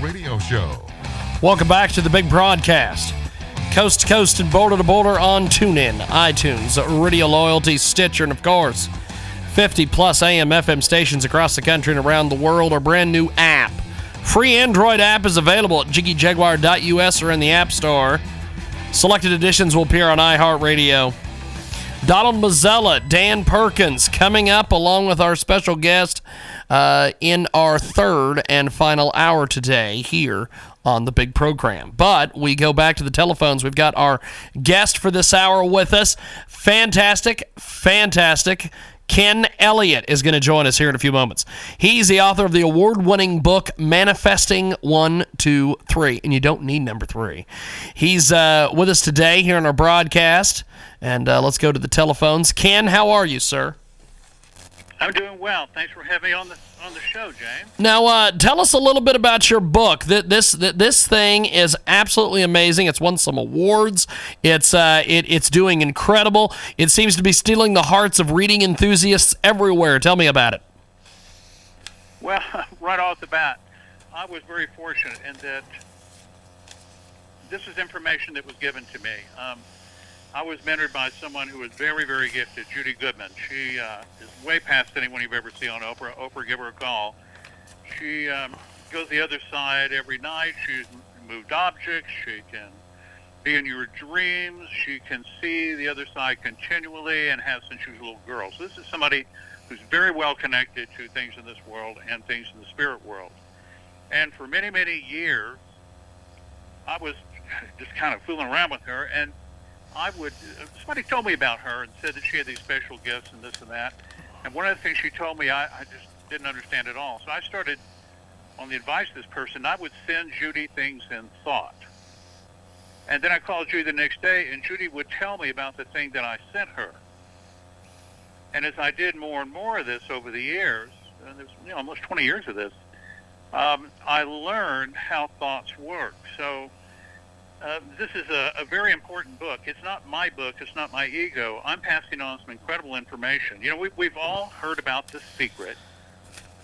Radio show. Welcome back to the big broadcast. Coast to coast and border to border on TuneIn, iTunes, Radio Loyalty, Stitcher, and of course, 50 plus AM FM stations across the country and around the world. Our brand new app. Free Android app is available at jiggyjaguar.us or in the App Store. Selected editions will appear on iHeartRadio. Donald Mazzella, Dan Perkins coming up along with our special guest uh, in our third and final hour today here on the big program. But we go back to the telephones. We've got our guest for this hour with us. Fantastic, fantastic. Ken Elliott is going to join us here in a few moments. He's the author of the award winning book Manifesting One, Two, Three, and you don't need number three. He's uh, with us today here on our broadcast, and uh, let's go to the telephones. Ken, how are you, sir? I'm doing well. Thanks for having me on the on the show, James. Now, uh, tell us a little bit about your book. That This that this thing is absolutely amazing. It's won some awards. It's uh, it, it's doing incredible. It seems to be stealing the hearts of reading enthusiasts everywhere. Tell me about it. Well, right off the bat, I was very fortunate in that this is information that was given to me. Um, I was mentored by someone who was very, very gifted, Judy Goodman. She uh, is way past anyone you've ever seen on Oprah. Oprah, give her a call. She um, goes the other side every night. She's moved objects. She can be in your dreams. She can see the other side continually and has since she was a little girl. So this is somebody who's very well connected to things in this world and things in the spirit world. And for many, many years, I was just kind of fooling around with her, and I would. Somebody told me about her and said that she had these special gifts and this and that. And one of the things she told me, I, I just didn't understand at all. So I started, on the advice of this person, I would send Judy things in thought. And then I called Judy the next day, and Judy would tell me about the thing that I sent her. And as I did more and more of this over the years, and there's you know, almost 20 years of this, um, I learned how thoughts work. So uh, this is a, a, very important book. It's not my book. It's not my ego. I'm passing on some incredible information. You know, we, we've all heard about The Secret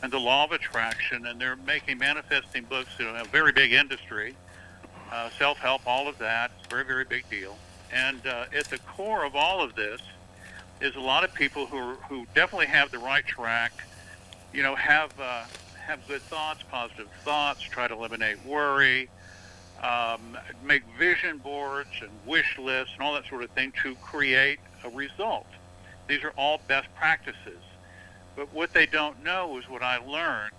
and the law of attraction, and they're making manifesting books in a very big industry. Uh, self-help, all of that. Very, very big deal. And uh, at the core of all of this is a lot of people who, are, who definitely have the right track, you know, have, uh, have good thoughts, positive thoughts, try to eliminate worry, um, make vision boards and wish lists and all that sort of thing to create a result. These are all best practices. But what they don't know is what I learned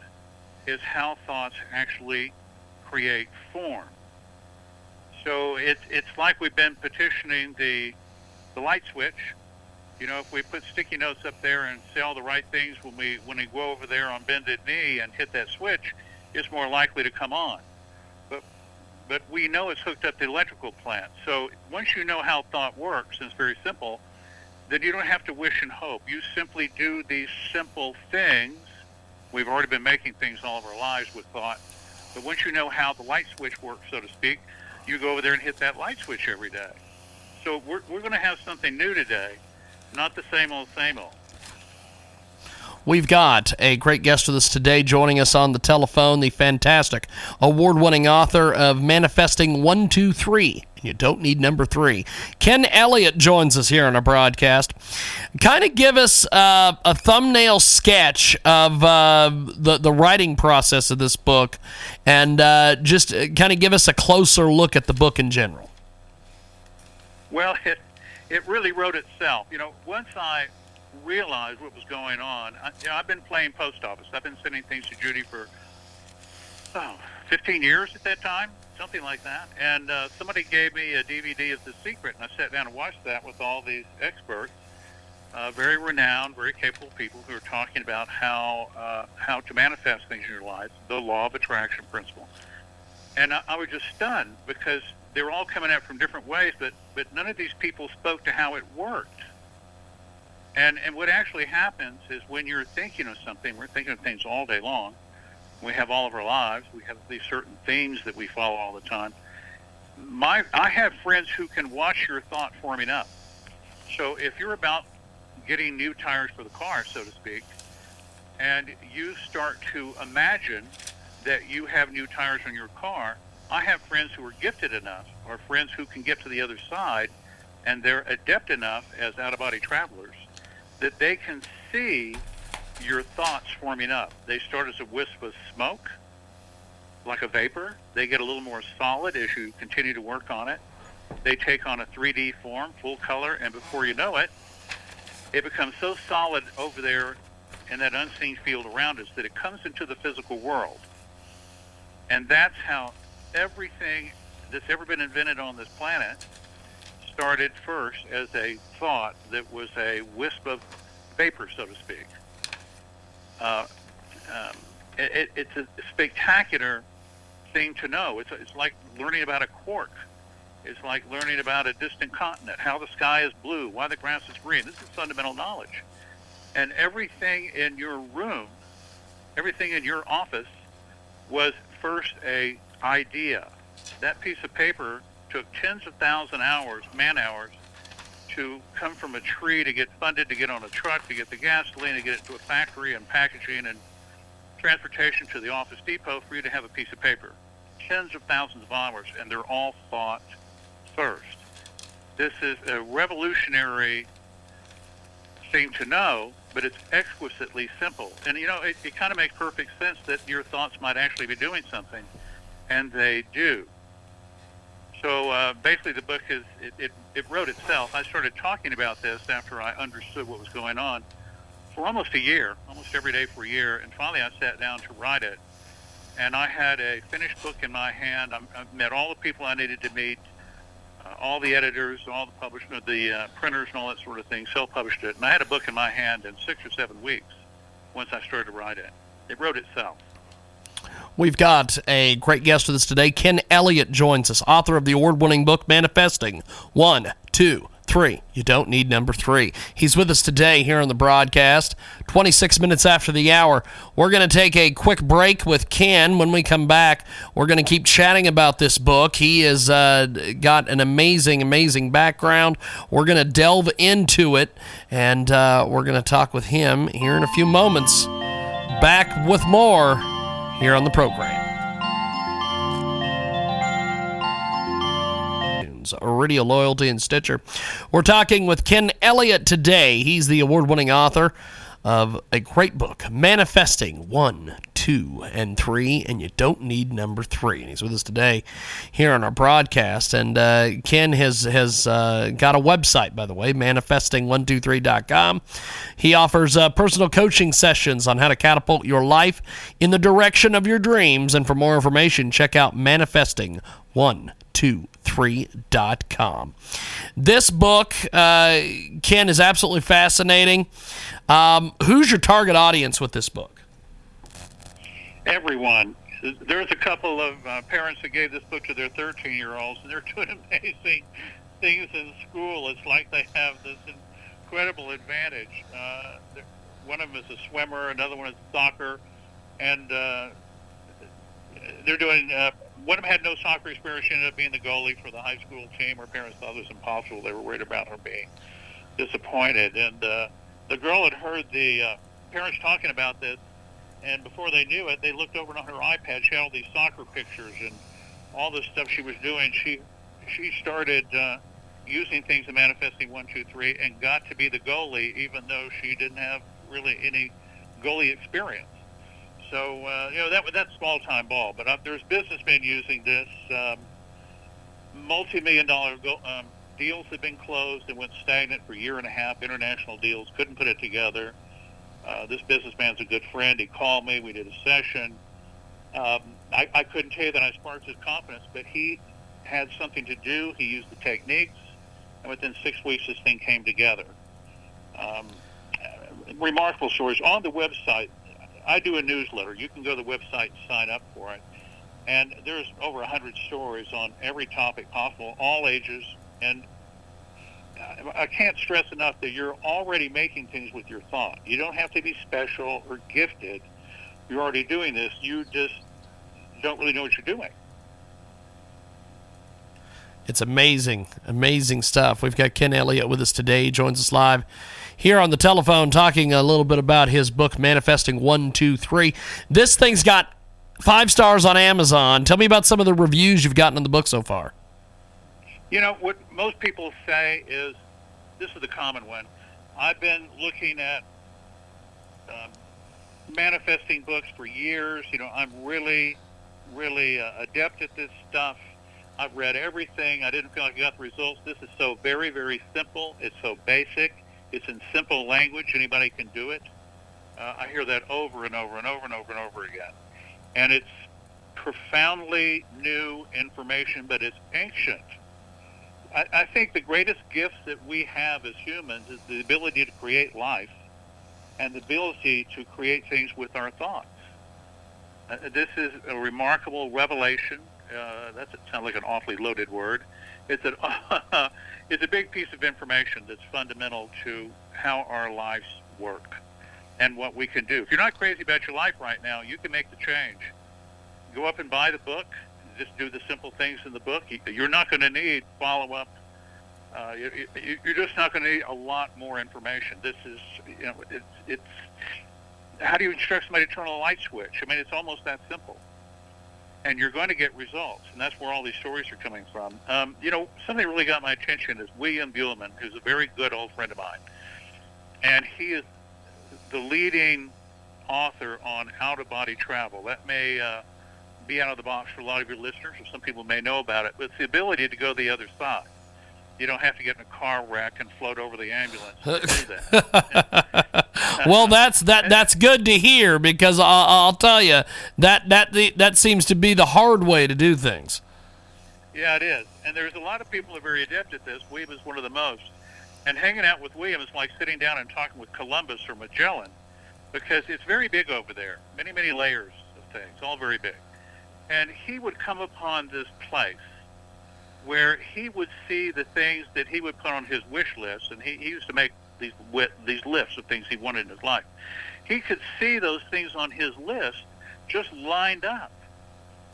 is how thoughts actually create form. So it's it's like we've been petitioning the the light switch. You know, if we put sticky notes up there and say all the right things when we when we go over there on bended knee and hit that switch, it's more likely to come on but we know it's hooked up to electrical plant. So once you know how thought works, and it's very simple, then you don't have to wish and hope. You simply do these simple things. We've already been making things all of our lives with thought. But once you know how the light switch works, so to speak, you go over there and hit that light switch every day. So we're, we're going to have something new today, not the same old, same old. We've got a great guest with us today joining us on the telephone, the fantastic award winning author of Manifesting 123. You don't need number three. Ken Elliott joins us here on our broadcast. Kind of give us uh, a thumbnail sketch of uh, the, the writing process of this book and uh, just uh, kind of give us a closer look at the book in general. Well, it, it really wrote itself. You know, once I realized what was going on. I, you know, I've been playing post office. I've been sending things to Judy for oh, 15 years at that time, something like that. And uh, somebody gave me a DVD of The Secret, and I sat down and watched that with all these experts, uh, very renowned, very capable people who are talking about how uh, how to manifest things in your life, the law of attraction principle. and I, I was just stunned because they were all coming out from different ways, but but none of these people spoke to how it worked. And and what actually happens is when you're thinking of something, we're thinking of things all day long. We have all of our lives. We have these certain themes that we follow all the time. My I have friends who can watch your thought forming up. So if you're about getting new tires for the car, so to speak, and you start to imagine that you have new tires on your car, I have friends who are gifted enough, or friends who can get to the other side, and they're adept enough as out of body travelers that they can see your thoughts forming up. They start as a wisp of smoke, like a vapor. They get a little more solid as you continue to work on it. They take on a 3D form, full color, and before you know it, it becomes so solid over there in that unseen field around us that it comes into the physical world. And that's how everything that's ever been invented on this planet started first as a thought that was a wisp of vapor, so to speak. Uh, um, it, it, it's a spectacular thing to know. It's, it's like learning about a quark. It's like learning about a distant continent, how the sky is blue, why the grass is green. This is fundamental knowledge. And everything in your room, everything in your office was first a idea. That piece of paper took tens of thousand hours, man hours, to come from a tree to get funded, to get on a truck, to get the gasoline, to get it to a factory and packaging and transportation to the office depot for you to have a piece of paper. Tens of thousands of hours, and they're all thought first. This is a revolutionary thing to know, but it's exquisitely simple. And you know, it, it kind of makes perfect sense that your thoughts might actually be doing something, and they do. So uh, basically, the book is it, it, it wrote itself. I started talking about this after I understood what was going on for almost a year, almost every day for a year, and finally I sat down to write it. And I had a finished book in my hand. I, I met all the people I needed to meet, uh, all the editors, all the publishers, the uh, printers, and all that sort of thing. Self-published it, and I had a book in my hand in six or seven weeks once I started to write it. It wrote itself. We've got a great guest with us today. Ken Elliott joins us, author of the award winning book Manifesting. One, two, three. You don't need number three. He's with us today here on the broadcast, 26 minutes after the hour. We're going to take a quick break with Ken. When we come back, we're going to keep chatting about this book. He has uh, got an amazing, amazing background. We're going to delve into it, and uh, we're going to talk with him here in a few moments. Back with more here on the program. Radio Loyalty and Stitcher. We're talking with Ken Elliott today. He's the award winning author of a great book, Manifesting One, Two, and Three, and you don't need number three. And he's with us today here on our broadcast. And uh, Ken has has uh, got a website, by the way, manifesting123.com. He offers uh, personal coaching sessions on how to catapult your life in the direction of your dreams. And for more information, check out Manifesting One, Two, Three.com. This book, uh, Ken, is absolutely fascinating. Um, who's your target audience with this book? Everyone. There's a couple of uh, parents that gave this book to their 13 year olds, and they're doing amazing things in school. It's like they have this incredible advantage. Uh, one of them is a swimmer, another one is soccer, and uh, they're doing. Uh, one of them had no soccer experience. She ended up being the goalie for the high school team. Her parents thought it was impossible. They were worried about her being disappointed, and uh, the girl had heard the uh, parents talking about this, and before they knew it, they looked over on her iPad. She had all these soccer pictures and all this stuff she was doing. She she started uh, using things in manifesting one, two, three, and got to be the goalie, even though she didn't have really any goalie experience. So uh, you know that that's small time ball, but uh, there's businessmen using this. Um, multi-million dollar go, um, deals have been closed and went stagnant for a year and a half. International deals couldn't put it together. Uh, this businessman's a good friend. He called me. We did a session. Um, I, I couldn't tell you that I sparked his confidence, but he had something to do. He used the techniques, and within six weeks, this thing came together. Um, remarkable stories on the website. I do a newsletter. You can go to the website and sign up for it. And there's over 100 stories on every topic possible, all ages. And I can't stress enough that you're already making things with your thought. You don't have to be special or gifted. You're already doing this. You just don't really know what you're doing. It's amazing, amazing stuff. We've got Ken Elliott with us today. He joins us live here on the telephone talking a little bit about his book, Manifesting 123. This thing's got five stars on Amazon. Tell me about some of the reviews you've gotten on the book so far. You know, what most people say is this is the common one. I've been looking at um, manifesting books for years. You know, I'm really, really uh, adept at this stuff. I've read everything. I didn't feel like I got the results. This is so very, very simple. It's so basic. It's in simple language. Anybody can do it. Uh, I hear that over and over and over and over and over again. And it's profoundly new information, but it's ancient. I, I think the greatest gift that we have as humans is the ability to create life and the ability to create things with our thoughts. Uh, this is a remarkable revelation. Uh, that sounds like an awfully loaded word. It's a, it's a big piece of information that's fundamental to how our lives work and what we can do. If you're not crazy about your life right now, you can make the change. Go up and buy the book. Just do the simple things in the book. You're not going to need follow-up. Uh, you, you're just not going to need a lot more information. This is, you know, it's, it's. How do you instruct somebody to turn on a light switch? I mean, it's almost that simple and you're going to get results, and that's where all these stories are coming from. Um, you know, something that really got my attention is William Buhlman, who's a very good old friend of mine, and he is the leading author on out-of-body travel. That may uh, be out of the box for a lot of your listeners, or some people may know about it, but it's the ability to go the other side. You don't have to get in a car wreck and float over the ambulance to do that. well, that's that that's good to hear because I'll, I'll tell you that that the, that seems to be the hard way to do things. Yeah, it is, and there's a lot of people who are very adept at this. William is one of the most. And hanging out with William is like sitting down and talking with Columbus or Magellan, because it's very big over there. Many, many layers of things, all very big. And he would come upon this place where he would see the things that he would put on his wish list, and he, he used to make these these lists of things he wanted in his life. He could see those things on his list just lined up.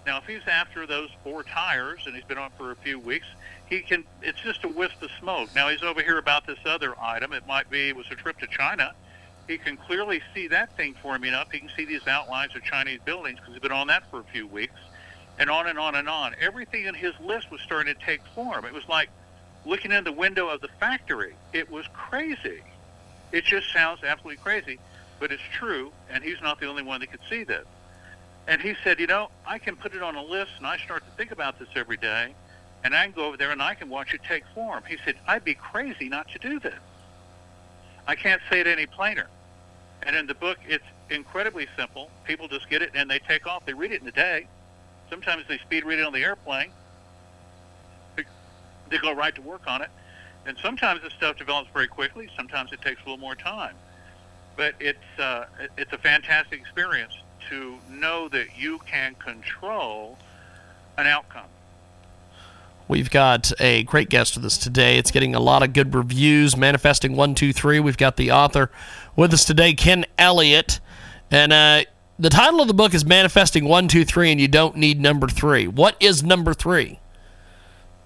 Now, if he's after those four tires and he's been on for a few weeks, he can. It's just a wisp of smoke. Now he's over here about this other item. It might be it was a trip to China. He can clearly see that thing forming up. He can see these outlines of Chinese buildings because he's been on that for a few weeks and on and on and on. Everything in his list was starting to take form. It was like looking in the window of the factory. It was crazy. It just sounds absolutely crazy, but it's true, and he's not the only one that could see this. And he said, you know, I can put it on a list, and I start to think about this every day, and I can go over there and I can watch it take form. He said, I'd be crazy not to do this. I can't say it any plainer. And in the book, it's incredibly simple. People just get it and they take off. They read it in a day. Sometimes they speed read it on the airplane. They go right to work on it. And sometimes this stuff develops very quickly. Sometimes it takes a little more time. But it's uh, it's a fantastic experience to know that you can control an outcome. We've got a great guest with us today. It's getting a lot of good reviews. Manifesting 123. We've got the author with us today, Ken Elliott. And uh, the title of the book is Manifesting One, Two, Three, and you don't need number three. What is number three?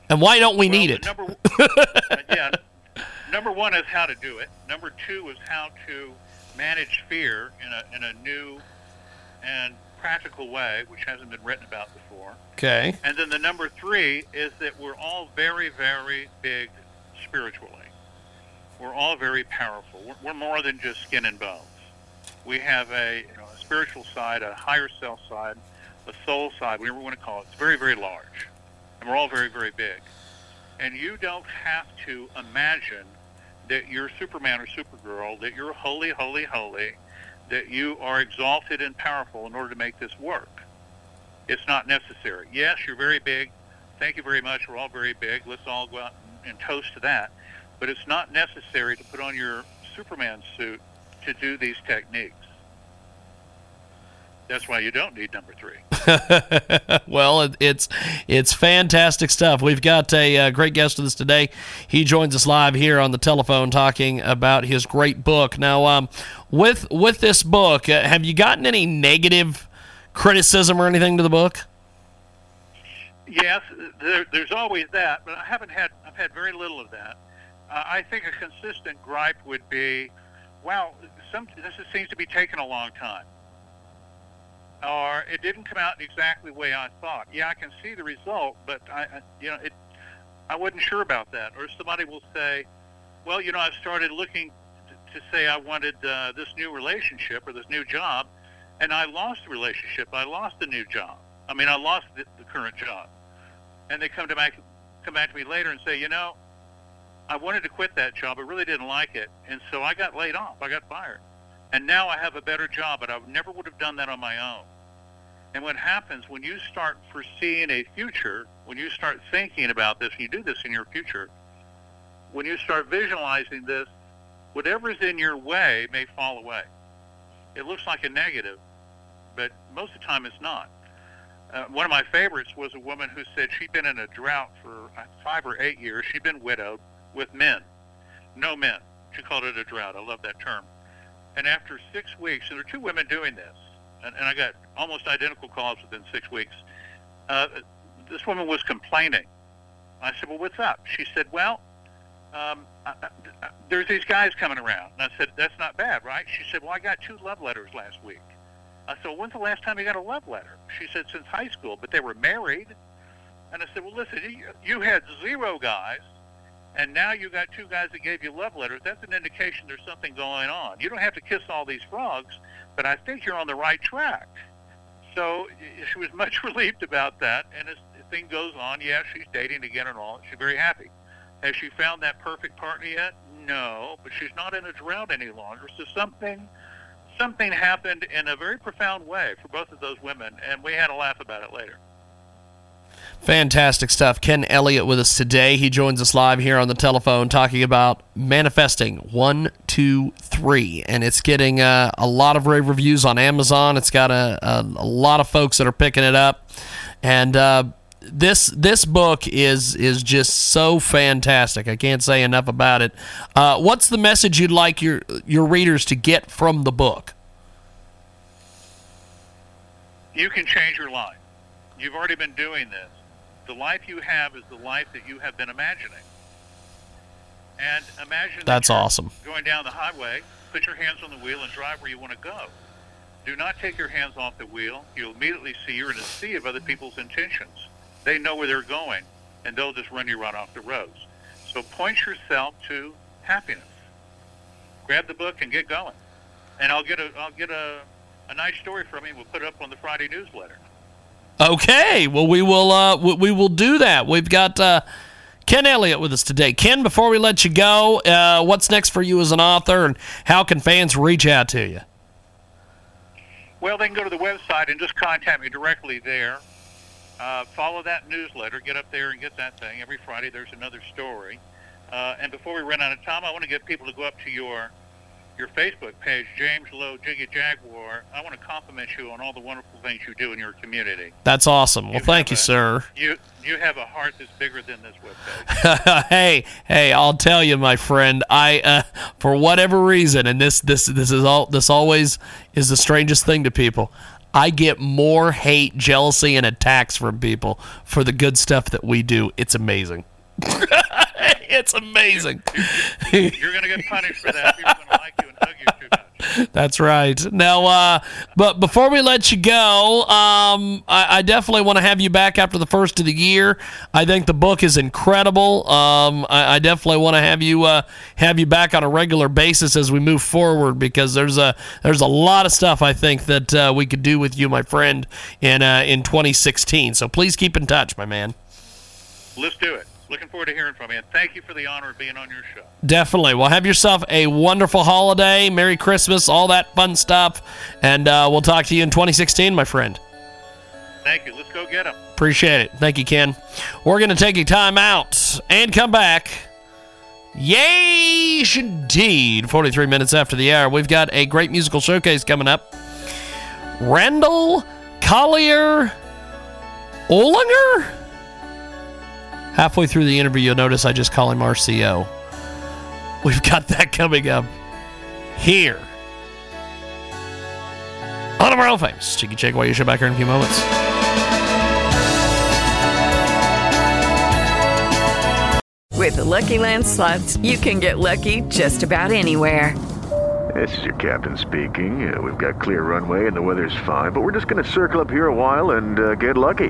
And why don't we well, need it? Number, uh, yeah, number one is how to do it. Number two is how to manage fear in a, in a new and practical way, which hasn't been written about before. Okay. And then the number three is that we're all very, very big spiritually. We're all very powerful. We're, we're more than just skin and bones. We have a, you know, a spiritual side, a higher self side, a soul side, whatever you want to call it. It's very, very large. And we're all very, very big. And you don't have to imagine that you're Superman or Supergirl, that you're holy, holy, holy, that you are exalted and powerful in order to make this work. It's not necessary. Yes, you're very big. Thank you very much. We're all very big. Let's all go out and, toast to that. But it's not necessary to put on your Superman suit to do these techniques. That's why you don't need number three. well, it, it's it's fantastic stuff. We've got a, uh, great guest with us today. He joins us live here on the telephone, talking about his great book. Now, um, with with this book, uh, have you gotten any negative criticism or anything to the book? Yes, there, there's always that, but I haven't had I've had very little of that. Uh, I think a consistent gripe would be, "Wow, some this seems to be taking a long time." Or it didn't come out exactly the way I thought. Yeah, I can see the result, but I, you know, it, I wasn't sure about that. Or somebody will say, well, you know, I started looking to, to say I wanted uh, this new relationship or this new job, and I lost the relationship. I lost the new job. I mean, I lost the, the current job. And they come to back, come back to me later and say, you know, I wanted to quit that job. I really didn't like it, and so I got laid off. I got fired and now I have a better job, but I never would have done that on my own. And what happens when you start foreseeing a future, when you start thinking about this, and you do this in your future, when you start visualizing this, whatever is in your way may fall away. It looks like a negative, but most of the time it's not. Uh, one of my favorites was a woman who said she'd been in a drought for uh, five or eight years. She'd been widowed with men, no men. She called it a drought. I love that term. And after six weeks, and there are two women doing this, and, and I got almost identical calls within six weeks. Uh, this woman was complaining. I said, "Well, what's up?" She said, "Well, um, I, I, there's these guys coming around." And I said, "That's not bad, right?" She said, "Well, I got two love letters last week." I said, well, "When's the last time you got a love letter?" She said, "Since high school, but they were married." And I said, "Well, listen, you, you had zero guys and now you got two guys that gave you love letters, that's an indication there's something going on. You don't have to kiss all these frogs, but I think you're on the right track. So she was much relieved about that, and as the thing goes on, yeah, she's dating again and all. She's very happy. Has she found that perfect partner yet? No, but she's not in a drought any longer. So something, something happened in a very profound way for both of those women, and we had a laugh about it later. Fantastic stuff. Ken Elliott with us today. He joins us live here on the telephone talking about manifesting one, two, three, and it's getting uh, a lot of rave reviews on Amazon. It's got a, a, a, lot of folks that are picking it up, and uh, this this book is is just so fantastic. I can't say enough about it. Uh, what's the message you'd like your your readers to get from the book? You can change your life. You've already been doing this the life you have is the life that you have been imagining. And imagine that's that awesome. Going down the highway, put your hands on the wheel and drive where you want to go. Do not take your hands off the wheel. You'll immediately see you're in a sea of other people's intentions. They know where they're going, and they'll just run you right off the roads. So point yourself to happiness. Grab the book and get going. And I'll get a I'll get a, a nice story from you. We'll put it up on the Friday newsletter. Okay, well we will uh, we will do that. We've got uh, Ken Elliott with us today. Ken, before we let you go, uh, what's next for you as an author, and how can fans reach out to you? Well, they can go to the website and just contact me directly there. Uh, follow that newsletter. Get up there and get that thing. Every Friday there's another story. Uh, and before we run out of time, I want to get people to go up to your your Facebook page, James Lowe Jiggy Jaguar. I want to compliment you on all the wonderful things you do in your community. That's awesome. Well, you thank you, a, sir. You you have a heart that's bigger than this webpage. hey, hey, I'll tell you, my friend. I uh, for whatever reason, and this this this is all this always is the strangest thing to people. I get more hate, jealousy, and attacks from people for the good stuff that we do. It's amazing. it's amazing. You're, you're going to get punished for that. People are going to like you and hug you too much. That's right. Now, uh, but before we let you go, um, I, I, definitely want to have you back after the first of the year. I think the book is incredible. Um, I, I, definitely want to have you uh, have you back on a regular basis as we move forward because there's a there's a lot of stuff I think that uh, we could do with you, my friend, in uh, in 2016. So please keep in touch, my man. Let's do it looking forward to hearing from you. And thank you for the honor of being on your show. Definitely. Well, have yourself a wonderful holiday, Merry Christmas, all that fun stuff. And uh, we'll talk to you in 2016, my friend. Thank you. Let's go get them. Appreciate it. Thank you, Ken. We're going to take a time out and come back. Yay, indeed. 43 minutes after the hour. We've got a great musical showcase coming up. Randall Collier Olinger? Halfway through the interview, you'll notice I just call him RCO. We've got that coming up here on our own famous Cheeky Check while you show back here in a few moments. With the Lucky Land slots, you can get lucky just about anywhere. This is your captain speaking. Uh, we've got clear runway and the weather's fine, but we're just going to circle up here a while and uh, get lucky.